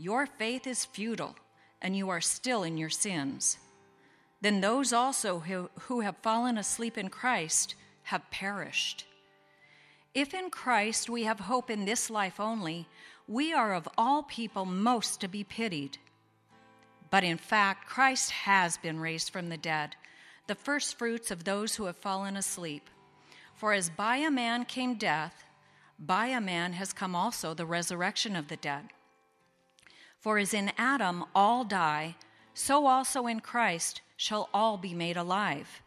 your faith is futile, and you are still in your sins. Then those also who, who have fallen asleep in Christ have perished. If in Christ we have hope in this life only, we are of all people most to be pitied. But in fact, Christ has been raised from the dead, the firstfruits of those who have fallen asleep. For as by a man came death, by a man has come also the resurrection of the dead. For as in Adam all die, so also in Christ shall all be made alive.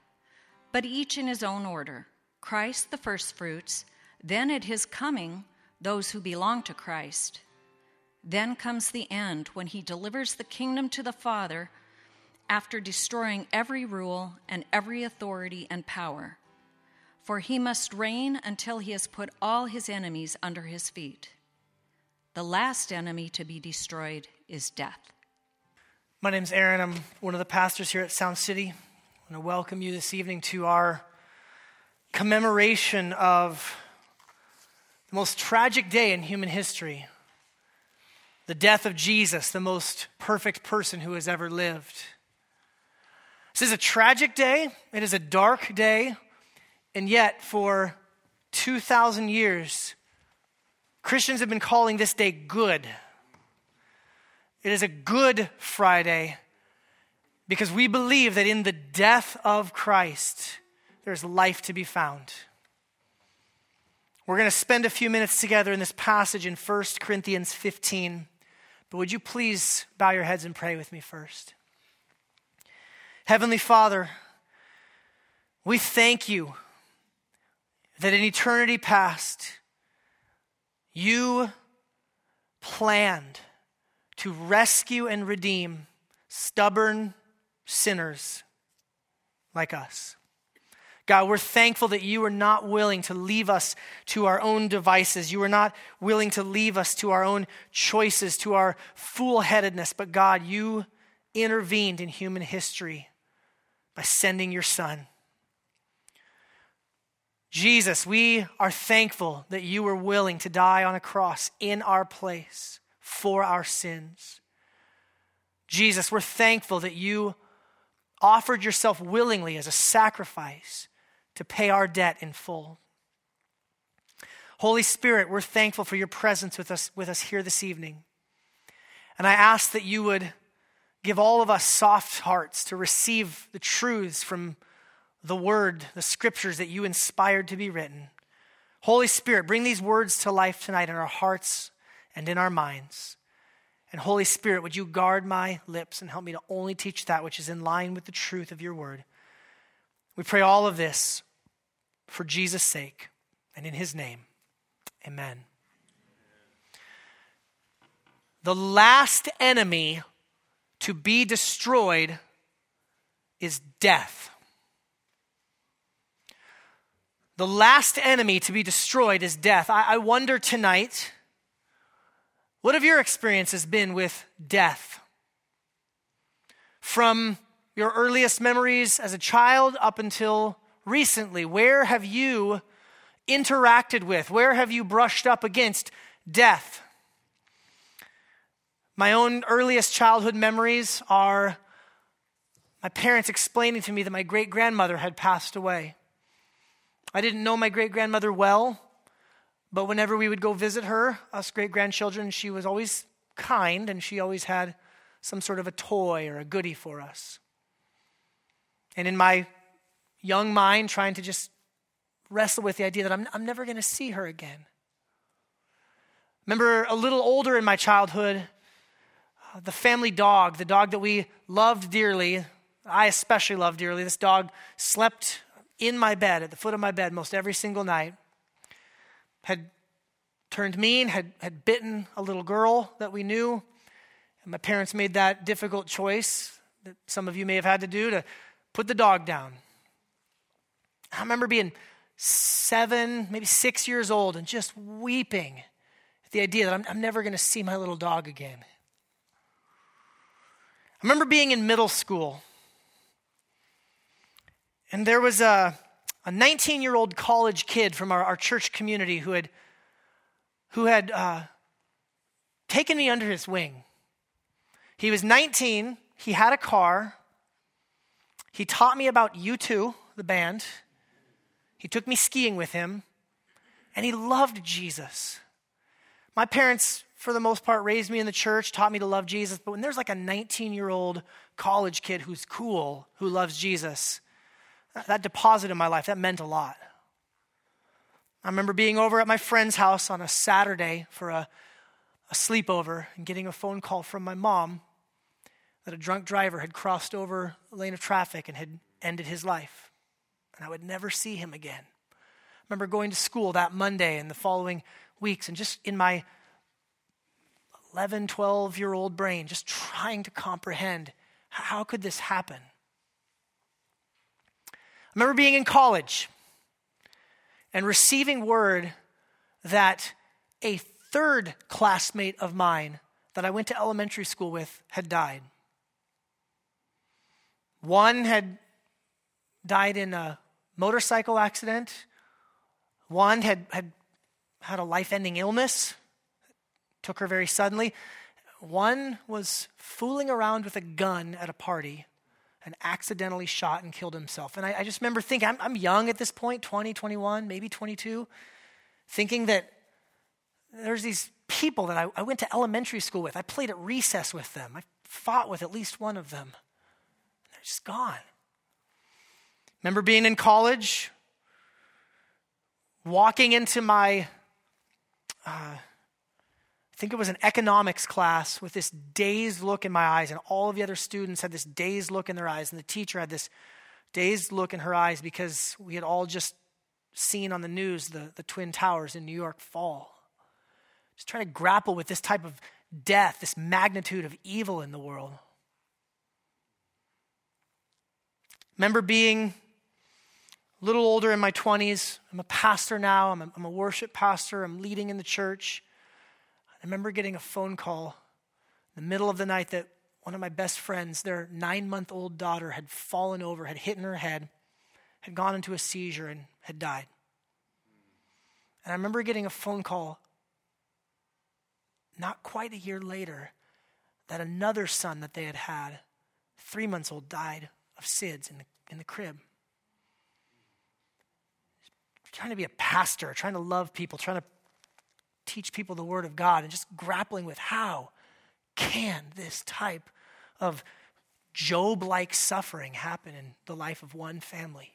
But each in his own order Christ the firstfruits then at his coming, those who belong to Christ. Then comes the end when he delivers the kingdom to the Father after destroying every rule and every authority and power. For he must reign until he has put all his enemies under his feet. The last enemy to be destroyed is death. My name's Aaron. I'm one of the pastors here at Sound City. I want to welcome you this evening to our commemoration of the most tragic day in human history the death of Jesus, the most perfect person who has ever lived. This is a tragic day, it is a dark day, and yet for 2,000 years, Christians have been calling this day good. It is a good Friday because we believe that in the death of Christ, there's life to be found. We're going to spend a few minutes together in this passage in 1 Corinthians 15. But would you please bow your heads and pray with me first? Heavenly Father, we thank you that in eternity past, you planned to rescue and redeem stubborn sinners like us. God, we're thankful that you are not willing to leave us to our own devices. You are not willing to leave us to our own choices, to our foolheadedness. But God, you intervened in human history by sending your Son. Jesus, we are thankful that you were willing to die on a cross in our place for our sins. Jesus, we're thankful that you offered yourself willingly as a sacrifice to pay our debt in full. Holy Spirit, we're thankful for your presence with us, with us here this evening. And I ask that you would give all of us soft hearts to receive the truths from the word, the scriptures that you inspired to be written. Holy Spirit, bring these words to life tonight in our hearts and in our minds. And Holy Spirit, would you guard my lips and help me to only teach that which is in line with the truth of your word? We pray all of this for Jesus' sake and in his name. Amen. The last enemy to be destroyed is death. The last enemy to be destroyed is death. I, I, wonder tonight, what have your experiences been with death? From your earliest memories as a child up until recently? Where have you interacted with? Where have you brushed up against death? My own earliest childhood memories are my parents explaining to me that my great grandmother had passed away. I didn't know my great grandmother well, but whenever we would go visit her, us great grandchildren, she was always kind and she always had some sort of a toy or a goodie for us. And in my young mind, trying to just wrestle with the idea that I'm, I'm never going to see her again. Remember a little older in my childhood, uh, the family dog, the dog that we loved dearly, I especially loved dearly. This dog slept in my bed, at the foot of my bed, most every single night. Had turned mean, had, had bitten a little girl that we knew, And my parents made that difficult choice that some of you may have had to do to put the dog down. I remember being seven, maybe six years old, and just weeping at the idea that I'm, I'm never going to see my little dog again. I remember being in middle school, and there was a, a 19 year old college kid from our, our church community who had, who had uh, taken me under his wing. He was 19, he had a car, he taught me about U2, the band, he took me skiing with him, and he loved Jesus. My parents for the most part, raised me in the church, taught me to love Jesus. But when there's like a 19 year old college kid who's cool, who loves Jesus, that deposit in my life, that meant a lot. I remember being over at my friend's house on a Saturday for a, a sleepover and getting a phone call from my mom that a drunk driver had crossed over a lane of traffic and had ended his life. And I would never see him again. I remember going to school that Monday and the following weeks and just in my 11, 12 year old brain, just trying to comprehend how could this happen? I remember being in college and receiving word that a third classmate of mine that I went to elementary school with had died. One had died in a motorcycle accident, one had, had had a life ending illness took her very suddenly. One was fooling around with a gun at a party and accidentally shot and killed himself. And I, I just remember thinking, I'm, I'm, young at this point 20, 21, maybe 22, thinking that there's these people that I, I went to elementary school with. I played at recess with them, I fought with at least one of them. They're just gone. Remember being in college, walking into my. Uh, I think it was an economics class with this dazed look in my eyes, and all of the other students had this dazed look in their eyes, and the teacher had this dazed look in her eyes because we had all just seen on the news the, the Twin Towers in New York fall. Just trying to grapple with this type of death, this magnitude of evil in the world. Remember being a little older in my 20s. I'm a pastor now, I'm a, I'm a worship pastor, I'm leading in the church. I remember getting a phone call in the middle of the night that one of my best friends, their nine month old daughter, had fallen over, had hit in her head, had gone into a seizure, and had died. And I remember getting a phone call not quite a year later that another son that they had had, three months old, died of SIDS in the, in the crib. Trying to be a pastor, trying to love people, trying to teach people the Word of God and just grappling with how can this type of Job like suffering happen in the life of one family.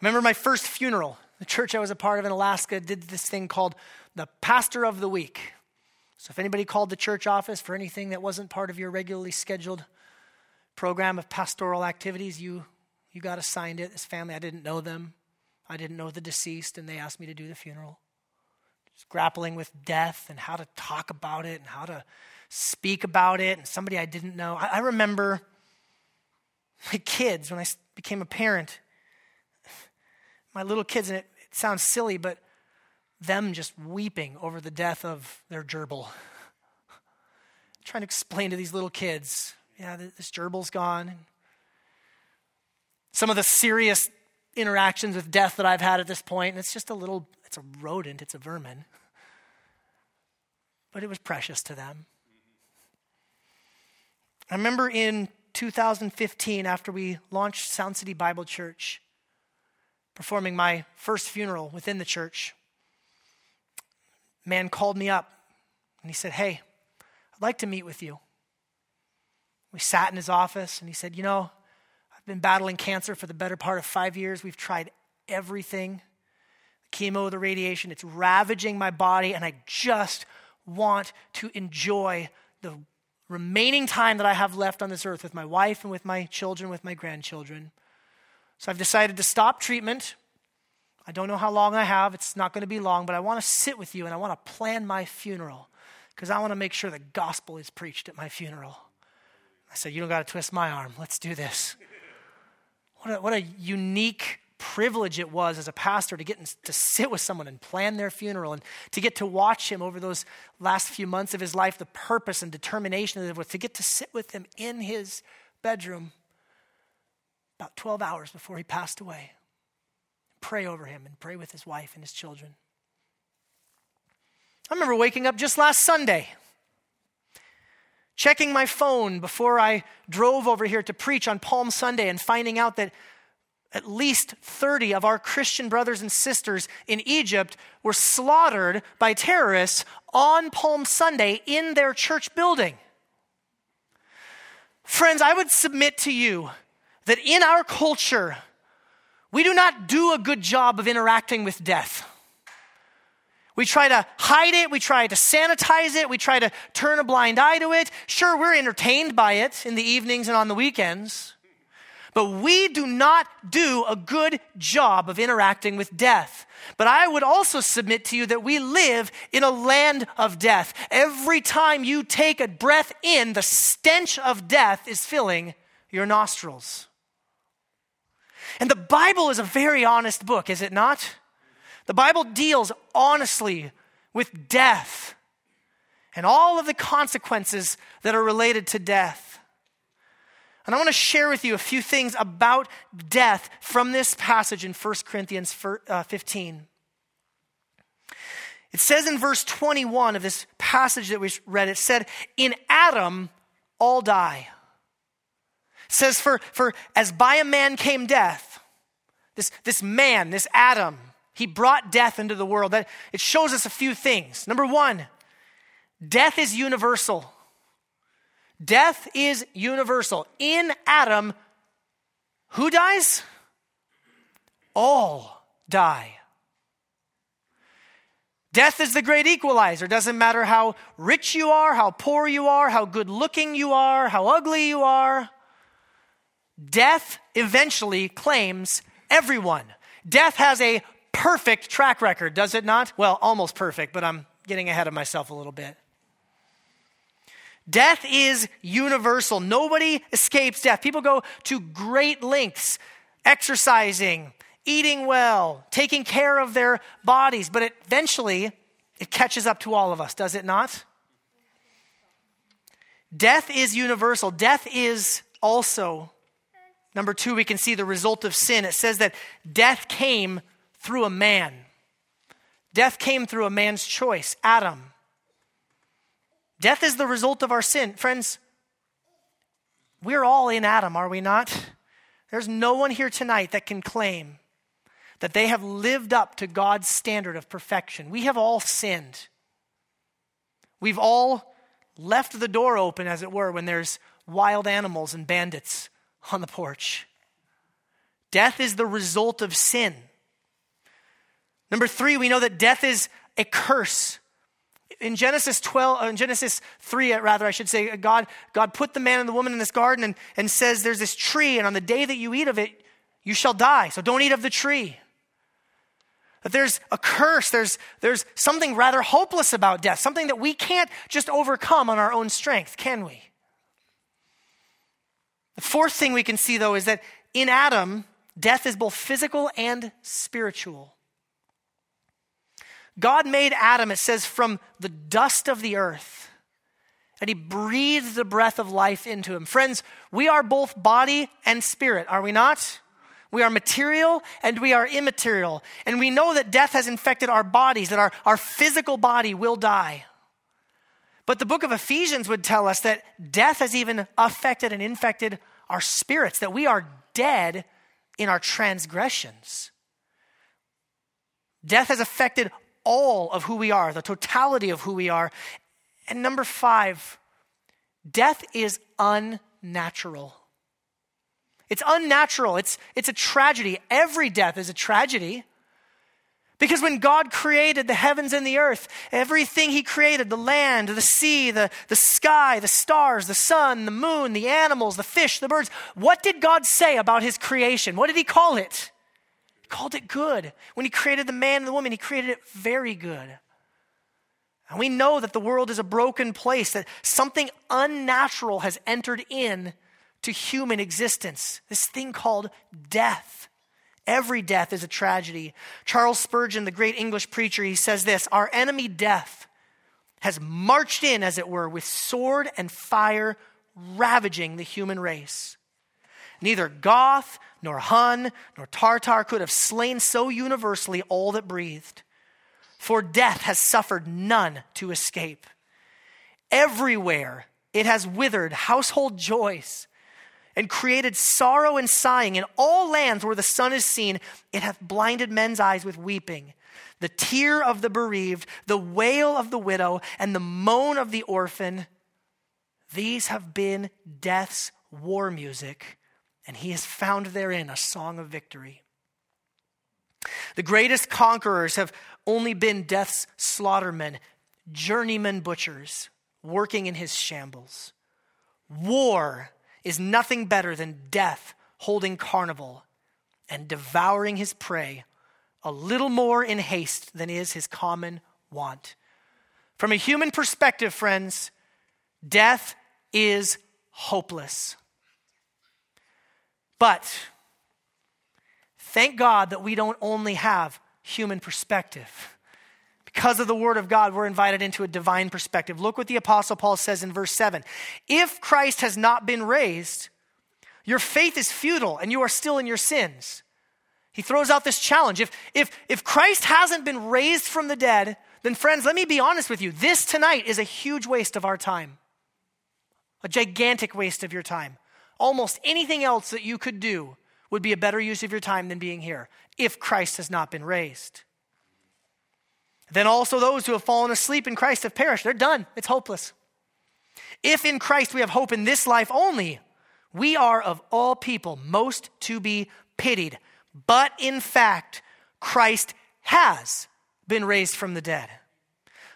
Remember my first funeral. The church I was a part of in Alaska did this thing called the Pastor of the Week. So if anybody called the church office for anything that wasn't part of your regularly scheduled program of pastoral activities, you, you got assigned it. as family, I didn't know them. I didn't know the deceased, and they asked me to do the funeral. Just grappling with death and how to talk about it and how to speak about it, and somebody I didn't know. I, I remember my kids when I became a parent. My little kids, and it, it sounds silly, but them just weeping over the death of their gerbil. trying to explain to these little kids, yeah, this gerbil's gone. Some of the serious interactions with death that I've had at this point, and it's just a little, it's a rodent, it's a vermin. But it was precious to them. I remember in 2015, after we launched Sound City Bible Church, performing my first funeral within the church, man called me up and he said, Hey, I'd like to meet with you. We sat in his office and he said, You know, I've been battling cancer for the better part of five years. We've tried everything the chemo, the radiation, it's ravaging my body, and I just want to enjoy the remaining time that I have left on this earth with my wife and with my children, with my grandchildren. So I've decided to stop treatment. I don't know how long I have. It's not going to be long, but I want to sit with you and I want to plan my funeral because I want to make sure the gospel is preached at my funeral. I said, You don't got to twist my arm. Let's do this. What a, what a unique privilege it was as a pastor to get in, to sit with someone and plan their funeral and to get to watch him over those last few months of his life, the purpose and determination of it, was to get to sit with him in his bedroom about 12 hours before he passed away. Pray over him and pray with his wife and his children. I remember waking up just last Sunday, checking my phone before I drove over here to preach on Palm Sunday and finding out that at least 30 of our Christian brothers and sisters in Egypt were slaughtered by terrorists on Palm Sunday in their church building. Friends, I would submit to you that in our culture, we do not do a good job of interacting with death. We try to hide it. We try to sanitize it. We try to turn a blind eye to it. Sure, we're entertained by it in the evenings and on the weekends. But we do not do a good job of interacting with death. But I would also submit to you that we live in a land of death. Every time you take a breath in, the stench of death is filling your nostrils. And the Bible is a very honest book, is it not? The Bible deals honestly with death and all of the consequences that are related to death. And I want to share with you a few things about death from this passage in 1 Corinthians uh, 15. It says in verse 21 of this passage that we read, it said, In Adam all die. It says, For, for as by a man came death, this, this man, this Adam, he brought death into the world. That it shows us a few things. Number one, death is universal. Death is universal. In Adam, who dies? All die. Death is the great equalizer. Doesn't matter how rich you are, how poor you are, how good looking you are, how ugly you are. Death eventually claims everyone. Death has a perfect track record, does it not? Well, almost perfect, but I'm getting ahead of myself a little bit. Death is universal. Nobody escapes death. People go to great lengths, exercising, eating well, taking care of their bodies, but eventually it catches up to all of us, does it not? Death is universal. Death is also, number two, we can see the result of sin. It says that death came through a man. Death came through a man's choice, Adam. Death is the result of our sin. Friends, we're all in Adam, are we not? There's no one here tonight that can claim that they have lived up to God's standard of perfection. We have all sinned. We've all left the door open, as it were, when there's wild animals and bandits on the porch. Death is the result of sin. Number three, we know that death is a curse in Genesis 12, uh, in Genesis 3, uh, rather, I should say, God, God put the man and the woman in this garden and, and says, There's this tree, and on the day that you eat of it, you shall die. So don't eat of the tree. That there's a curse, there's, there's something rather hopeless about death, something that we can't just overcome on our own strength, can we? The fourth thing we can see, though, is that in Adam, death is both physical and spiritual. God made Adam, it says, from the dust of the earth. And he breathed the breath of life into him. Friends, we are both body and spirit, are we not? We are material and we are immaterial. And we know that death has infected our bodies, that our, our physical body will die. But the book of Ephesians would tell us that death has even affected and infected our spirits, that we are dead in our transgressions. Death has affected all of who we are, the totality of who we are. And number five, death is unnatural. It's unnatural. It's, it's a tragedy. Every death is a tragedy. Because when God created the heavens and the earth, everything He created the land, the sea, the, the sky, the stars, the sun, the moon, the animals, the fish, the birds what did God say about His creation? What did He call it? Called it good. When he created the man and the woman, he created it very good. And we know that the world is a broken place, that something unnatural has entered in to human existence. This thing called death. Every death is a tragedy. Charles Spurgeon, the great English preacher, he says this Our enemy death has marched in, as it were, with sword and fire, ravaging the human race. Neither Goth, nor Hun, nor Tartar could have slain so universally all that breathed. For death has suffered none to escape. Everywhere it has withered household joys and created sorrow and sighing in all lands where the sun is seen. It hath blinded men's eyes with weeping. The tear of the bereaved, the wail of the widow, and the moan of the orphan. These have been death's war music, and he has found therein a song of victory. The greatest conquerors have only been death's slaughtermen, journeyman butchers, working in his shambles. War is nothing better than death holding carnival and devouring his prey a little more in haste than is his common want. From a human perspective, friends, death is hopeless. But thank God that we don't only have human perspective. Because of the Word of God, we're invited into a divine perspective. Look what the Apostle Paul says in verse 7 If Christ has not been raised, your faith is futile and you are still in your sins. He throws out this challenge. If, if, if Christ hasn't been raised from the dead, then, friends, let me be honest with you. This tonight is a huge waste of our time, a gigantic waste of your time. Almost anything else that you could do would be a better use of your time than being here if Christ has not been raised. Then also those who have fallen asleep in Christ have perished. They're done. It's hopeless. If in Christ we have hope in this life only, we are of all people most to be pitied. But in fact, Christ has been raised from the dead.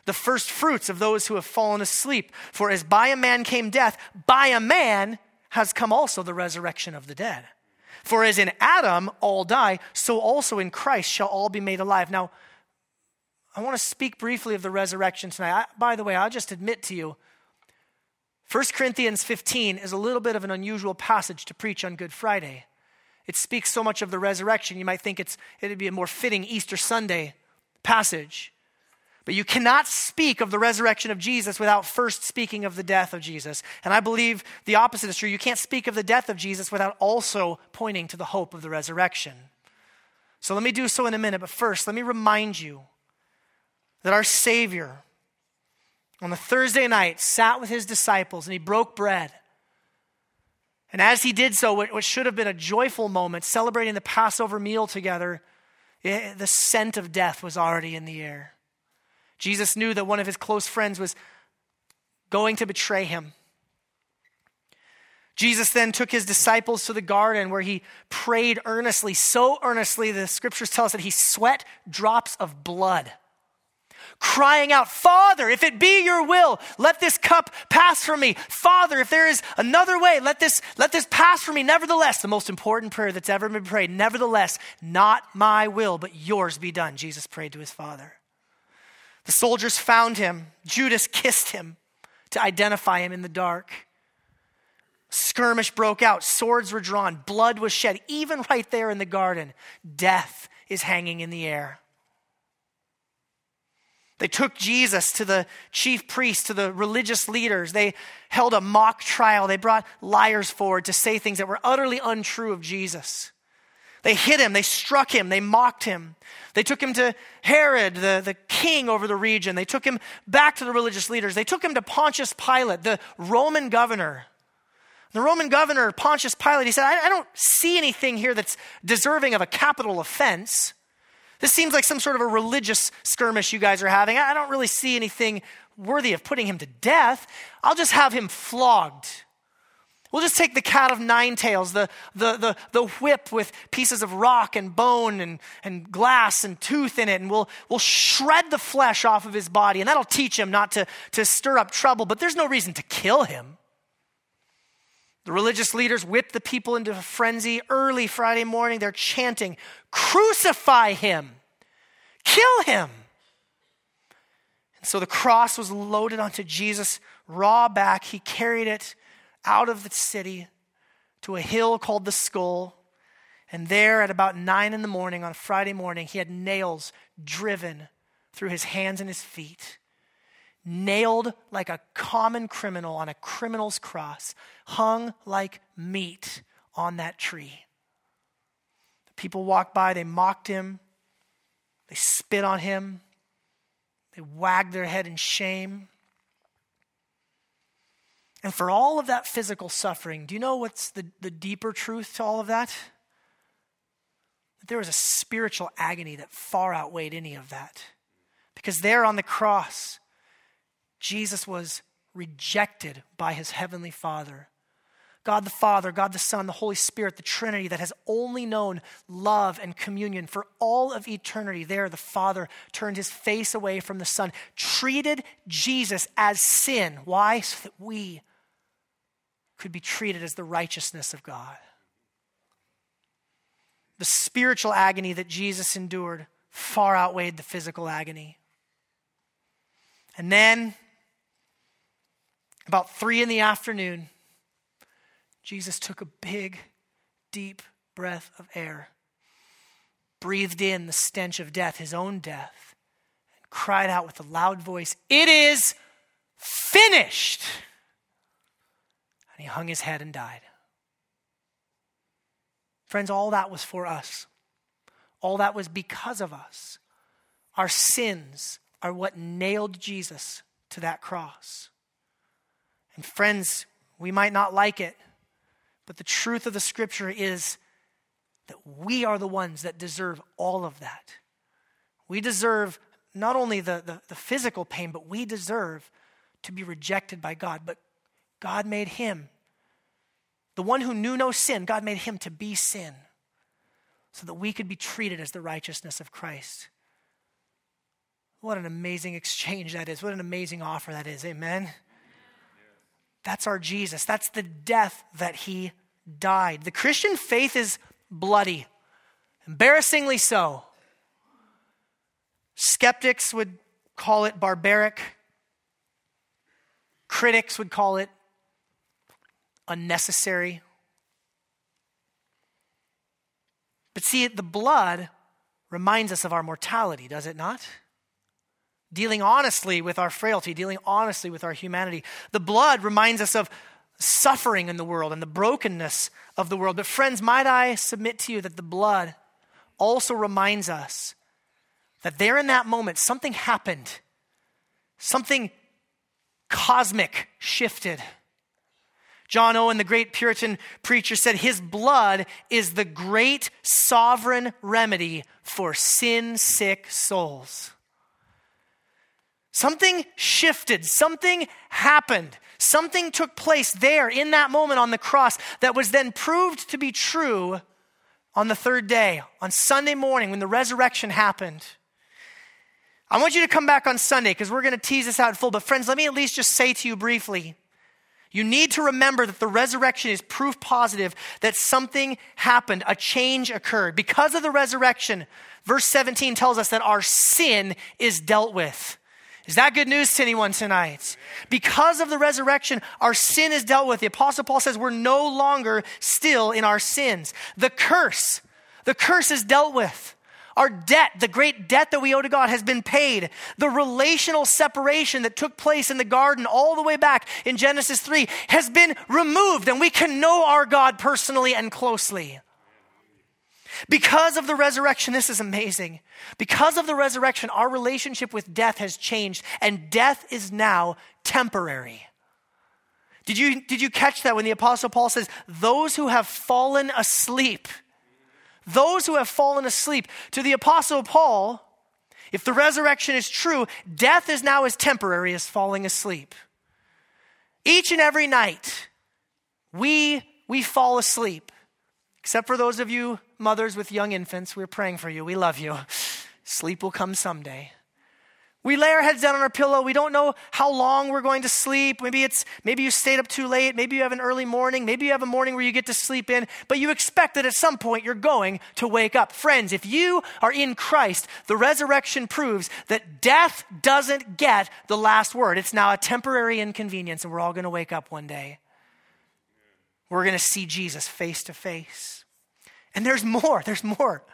The first fruits of those who have fallen asleep. For as by a man came death, by a man has come also the resurrection of the dead. For as in Adam all die, so also in Christ shall all be made alive. Now, I want to speak briefly of the resurrection tonight. I, by the way, I'll just admit to you 1 Corinthians 15 is a little bit of an unusual passage to preach on Good Friday. It speaks so much of the resurrection, you might think it's, it'd be a more fitting Easter Sunday passage. But you cannot speak of the resurrection of Jesus without first speaking of the death of Jesus. And I believe the opposite is true. You can't speak of the death of Jesus without also pointing to the hope of the resurrection. So let me do so in a minute, but first, let me remind you that our Savior, on the Thursday night, sat with his disciples and he broke bread. And as he did so, what should have been a joyful moment, celebrating the Passover meal together, it, the scent of death was already in the air. Jesus knew that one of his close friends was going to betray him. Jesus then took his disciples to the garden where he prayed earnestly, so earnestly, the scriptures tell us that he sweat drops of blood crying out, Father, if it be your will, let this cup pass from me. Father, if there is another way, let this, let this pass from me. Nevertheless, the most important prayer that's ever been prayed, nevertheless, not my will, but yours be done, Jesus prayed to his Father. The soldiers found him. Judas kissed him to identify him in the dark. Skirmish broke out, swords were drawn, blood was shed, even right there in the garden. Death is hanging in the air. They took Jesus to the chief priests, to the religious leaders. They held a mock trial. They brought liars forward to say things that were utterly untrue of Jesus. They hit him, they struck him, they mocked him. They took him to Herod, the, the king over the region. They took him back to the religious leaders. They took him to Pontius Pilate, the Roman governor. The Roman governor, Pontius Pilate, he said, I, I don't see anything here that's deserving of a capital offense. This seems like some sort of a religious skirmish you guys are having. I don't really see anything worthy of putting him to death. I'll just have him flogged. We'll just take the cat of nine tails, the, the, the, the whip with pieces of rock and bone and, and glass and tooth in it, and we'll, we'll shred the flesh off of his body, and that'll teach him not to, to stir up trouble, but there's no reason to kill him. The religious leaders whip the people into a frenzy. Early Friday morning, they're chanting, Crucify him! Kill him! And so the cross was loaded onto Jesus' raw back. He carried it out of the city to a hill called the skull. And there, at about nine in the morning on Friday morning, he had nails driven through his hands and his feet, nailed like a common criminal on a criminal's cross, hung like meat on that tree. The people walked by, they mocked him, they spit on him, they wagged their head in shame. And for all of that physical suffering, do you know what's the, the deeper truth to all of that? That there was a spiritual agony that far outweighed any of that. Because there on the cross, Jesus was rejected by his heavenly Father. God the Father, God the Son, the Holy Spirit, the Trinity that has only known love and communion for all of eternity. There, the Father turned his face away from the Son, treated Jesus as sin. Why? So that we could be treated as the righteousness of God. The spiritual agony that Jesus endured far outweighed the physical agony. And then, about three in the afternoon, Jesus took a big, deep breath of air, breathed in the stench of death, his own death, and cried out with a loud voice, It is finished! And he hung his head and died. Friends, all that was for us. All that was because of us. Our sins are what nailed Jesus to that cross. And friends, we might not like it, but the truth of the scripture is that we are the ones that deserve all of that. We deserve not only the, the, the, physical pain, but we deserve to be rejected by God. But God made him, the one who knew no sin, God made him to be sin so that we could be treated as the righteousness of Christ. What an amazing exchange that is. What an amazing offer that is. Amen. That's our Jesus. That's the death that he died. The Christian faith is bloody, embarrassingly so. Skeptics would call it barbaric, critics would call it unnecessary. But see, the blood reminds us of our mortality, does it not? dealing honestly with our frailty, dealing honestly with our humanity. The blood reminds us of suffering in the world and the brokenness of the world. But, friends, might I submit to you that the blood also reminds us that there in that moment something happened, something cosmic shifted. John Owen, the great Puritan preacher, said, His blood is the great sovereign remedy for sin sick souls. Something shifted, something happened, something took place there in that moment on the cross that was then proved to be true on the third day, on Sunday morning when the resurrection happened. I want you to come back on Sunday because we're going to tease this out in full. But, friends, let me at least just say to you briefly you need to remember that the resurrection is proof positive that something happened, a change occurred. Because of the resurrection, verse 17 tells us that our sin is dealt with. Is that good news to anyone tonight? Because of the resurrection, our sin is dealt with. The Apostle Paul says we're no longer still in our sins. The curse, the curse is dealt with. Our debt, the great debt that we owe to God, has been paid. The relational separation that took place in the garden all the way back in Genesis 3 has been removed, and we can know our God personally and closely. Because of the resurrection, this is amazing. Because of the resurrection, our relationship with death has changed, and death is now temporary. Did you, did you catch that when the Apostle Paul says, Those who have fallen asleep, those who have fallen asleep, to the Apostle Paul, if the resurrection is true, death is now as temporary as falling asleep. Each and every night, we, we fall asleep. Except for those of you mothers with young infants, we're praying for you. We love you. Sleep will come someday. We lay our heads down on our pillow. We don't know how long we're going to sleep. Maybe it's maybe you stayed up too late. Maybe you have an early morning. Maybe you have a morning where you get to sleep in, but you expect that at some point you're going to wake up. Friends, if you are in Christ, the resurrection proves that death doesn't get the last word. It's now a temporary inconvenience and we're all going to wake up one day. We're going to see Jesus face to face. And there's more. There's more.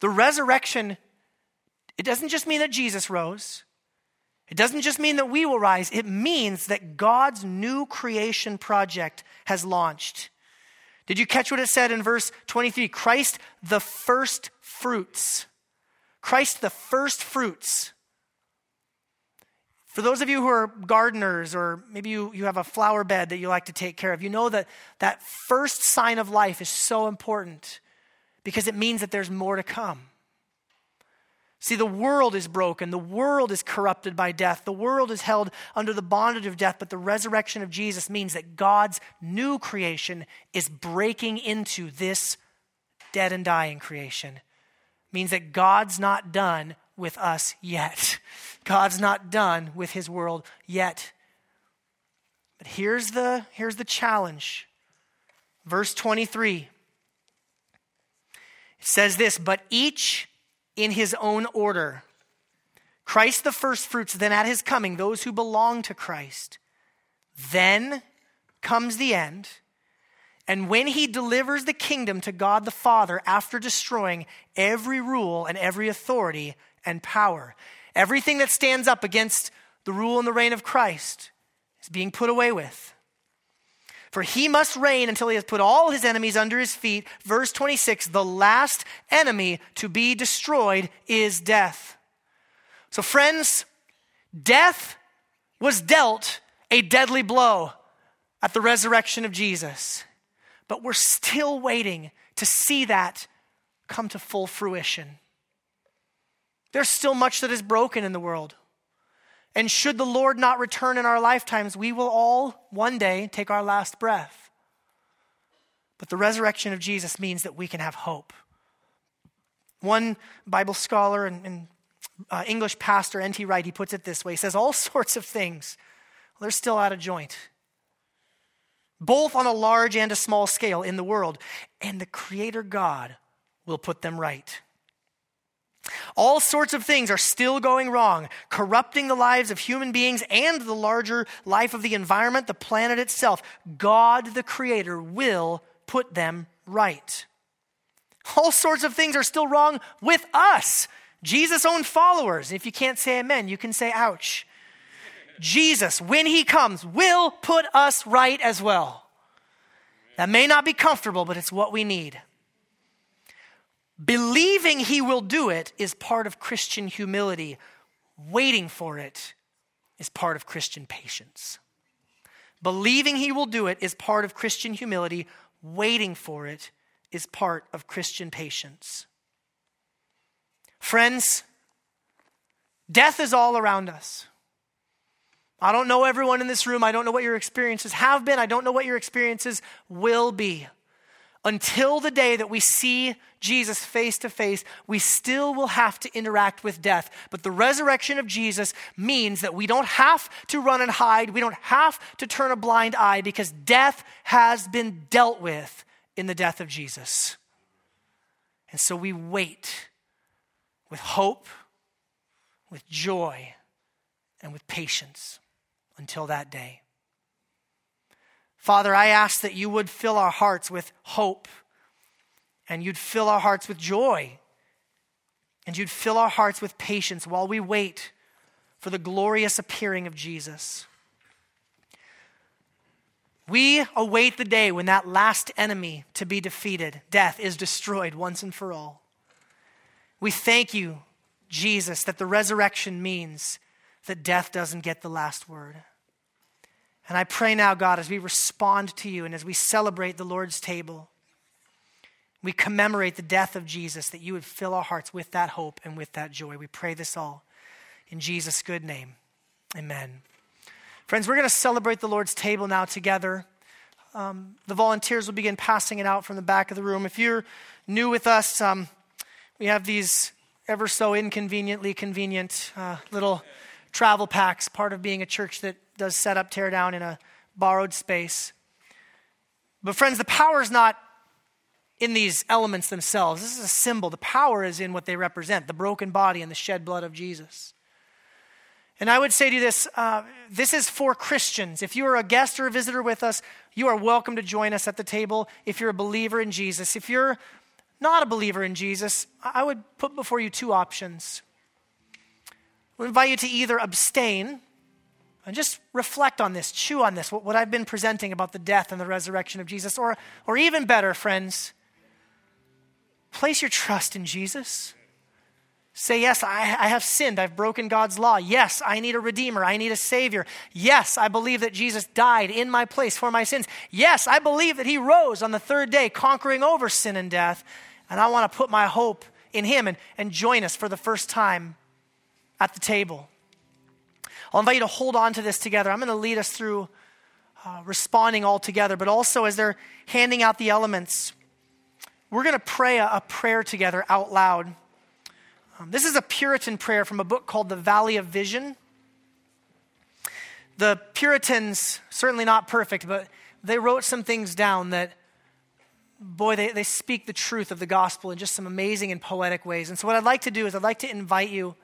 The resurrection it doesn't just mean that Jesus rose. It doesn't just mean that we will rise. It means that God's new creation project has launched. Did you catch what it said in verse 23? Christ the first fruits. Christ the first fruits. For those of you who are gardeners, or maybe you, you have a flower bed that you like to take care of, you know that that first sign of life is so important because it means that there's more to come. See, the world is broken. The world is corrupted by death. The world is held under the bondage of death, but the resurrection of Jesus means that God's new creation is breaking into this dead and dying creation. It means that God's not done with us yet. God's not done with his world yet. But here's the, here's the challenge. Verse 23. It says this, but each in his own order. Christ the firstfruits, then at his coming, those who belong to Christ. Then comes the end. And when he delivers the kingdom to God the Father after destroying every rule and every authority and power, everything that stands up against the rule and the reign of Christ is being put away with. For he must reign until he has put all his enemies under his feet. Verse 26 the last enemy to be destroyed is death. So, friends, death was dealt a deadly blow at the resurrection of Jesus. But we're still waiting to see that come to full fruition. There's still much that is broken in the world. And should the Lord not return in our lifetimes, we will all one day take our last breath. But the resurrection of Jesus means that we can have hope. One Bible scholar and, and uh, English pastor, N.T. Wright, he puts it this way. He says, All sorts of things, well, they're still out of joint, both on a large and a small scale in the world. And the Creator God will put them right. All sorts of things are still going wrong, corrupting the lives of human beings and the larger life of the environment, the planet itself. God, the Creator, will put them right. All sorts of things are still wrong with us, Jesus' own followers. If you can't say amen, you can say ouch. Jesus, when he comes, will put us right as well. That may not be comfortable, but it's what we need. Believing he will do it is part of Christian humility. Waiting for it is part of Christian patience. Believing he will do it is part of Christian humility. Waiting for it is part of Christian patience. Friends, death is all around us. I don't know everyone in this room. I don't know what your experiences have been. I don't know what your experiences will be until the day that we see Jesus face to face, we still will have to interact with death. But the resurrection of Jesus means that we don't have to run and hide. We don't have to turn a blind eye because death has been dealt with in the death of Jesus. And so we wait with hope, with joy, and with patience until that day. Father, I ask that you would fill our hearts with hope and you'd fill our hearts with joy and you'd fill our hearts with patience while we wait for the glorious appearing of Jesus. We await the day when that last enemy to be defeated, death, is destroyed once and for all. We thank you, Jesus, that the resurrection means that death doesn't get the last word. And I pray now, God, as we respond to you and as we celebrate the Lord's table, we commemorate the death of Jesus, that you would fill our hearts with that hope and with that joy. We pray this all in Jesus' good name. Amen. Friends, we're going to celebrate the Lord's table now together. Um, the volunteers will begin passing it out from the back of the room. If you're new with us, um, we have these ever so inconveniently convenient uh, little travel packs, part of being a church that does set up, tear down in a borrowed space. But, friends, the power is not in these elements themselves. This is a symbol. The power is in what they represent the broken body and the shed blood of Jesus. And I would say to you this uh, this is for Christians. If you are a guest or a visitor with us, you are welcome to join us at the table if you're a believer in Jesus. If you're not a believer in Jesus, I would put before you two options. Would invite you to either abstain and just reflect on this, chew on this, what, what I've been presenting about the death and the resurrection of Jesus, or, or even better, friends, place your trust in Jesus. Say, Yes, I, I, have sinned. I've broken God's law. Yes, I need a Redeemer. I need a Savior. Yes, I believe that Jesus died in my place for my sins. Yes, I believe that He rose on the third day, conquering over sin and death. And I want to put my hope in Him and, and join us for the first time at the table. I'll invite you to hold on to this together. I'm going to lead us through uh, responding all together, but also as they're handing out the elements, we're going to pray a, a prayer together out loud. Um, this is a Puritan prayer from a book called The Valley of Vision. The Puritans, certainly not perfect, but they wrote some things down that, boy, they, they speak the truth of the gospel in just some amazing and poetic ways. And so, what I'd like to do is, I'd like to invite you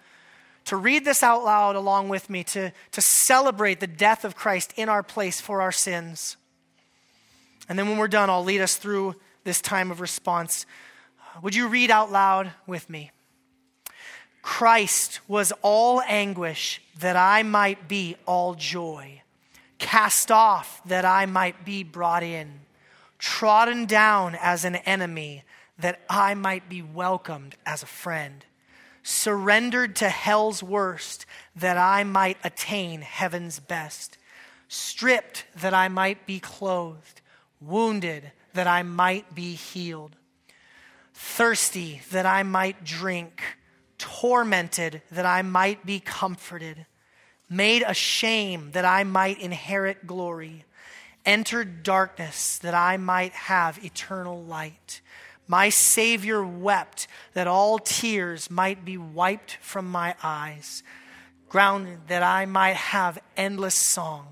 to read this out loud along with me, to, to celebrate the death of Christ in our place for our sins. And then when we're done, I'll lead us through this time of response. Would you read out loud with me? Christ was all anguish that I might be all joy, cast off that I might be brought in, trodden down as an enemy that I might be welcomed as a friend, surrendered to hell's worst that I might attain heaven's best, stripped that I might be clothed, wounded that I might be healed, thirsty that I might drink tormented that I might be comforted, made ashamed that I might inherit glory, entered darkness that I might have eternal light. My Savior wept that all tears might be wiped from my eyes, grounded that I might have endless song,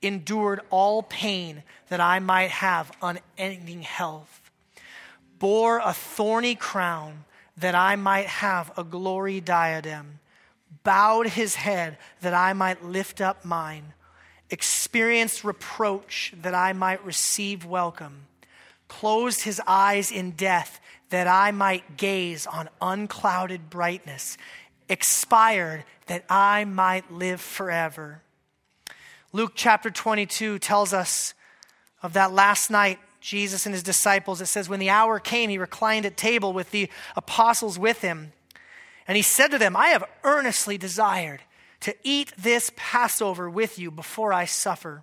endured all pain that I might have unending health, bore a thorny crown that I might have a glory diadem, bowed his head that I might lift up mine, experienced reproach that I might receive welcome, closed his eyes in death that I might gaze on unclouded brightness, expired that I might live forever. Luke chapter 22 tells us of that last night Jesus and his disciples, it says, when the hour came, he reclined at table with the apostles with him. And he said to them, I have earnestly desired to eat this Passover with you before I suffer.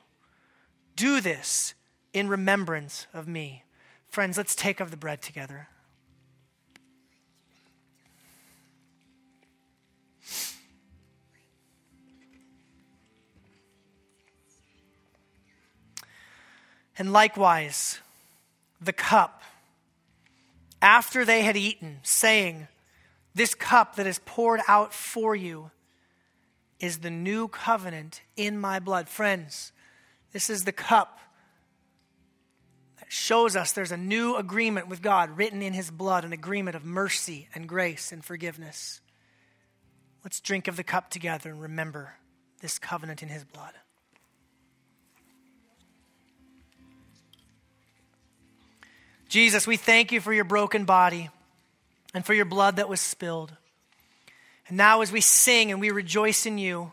Do this in remembrance of me. Friends, let's take of the bread together. And likewise, the cup after they had eaten, saying, This cup that is poured out for you is the new covenant in my blood. Friends, this is the cup that shows us there's a new agreement with God written in his blood, an agreement of mercy and grace and forgiveness. Let's drink of the cup together and remember this covenant in his blood. Jesus, we thank you for your broken body and for your blood that was spilled. And now, as we sing and we rejoice in you,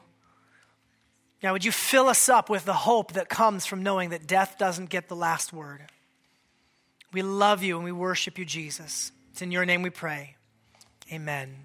now would you fill us up with the hope that comes from knowing that death doesn't get the last word? We love you and we worship you, Jesus. It's in your name we pray. Amen.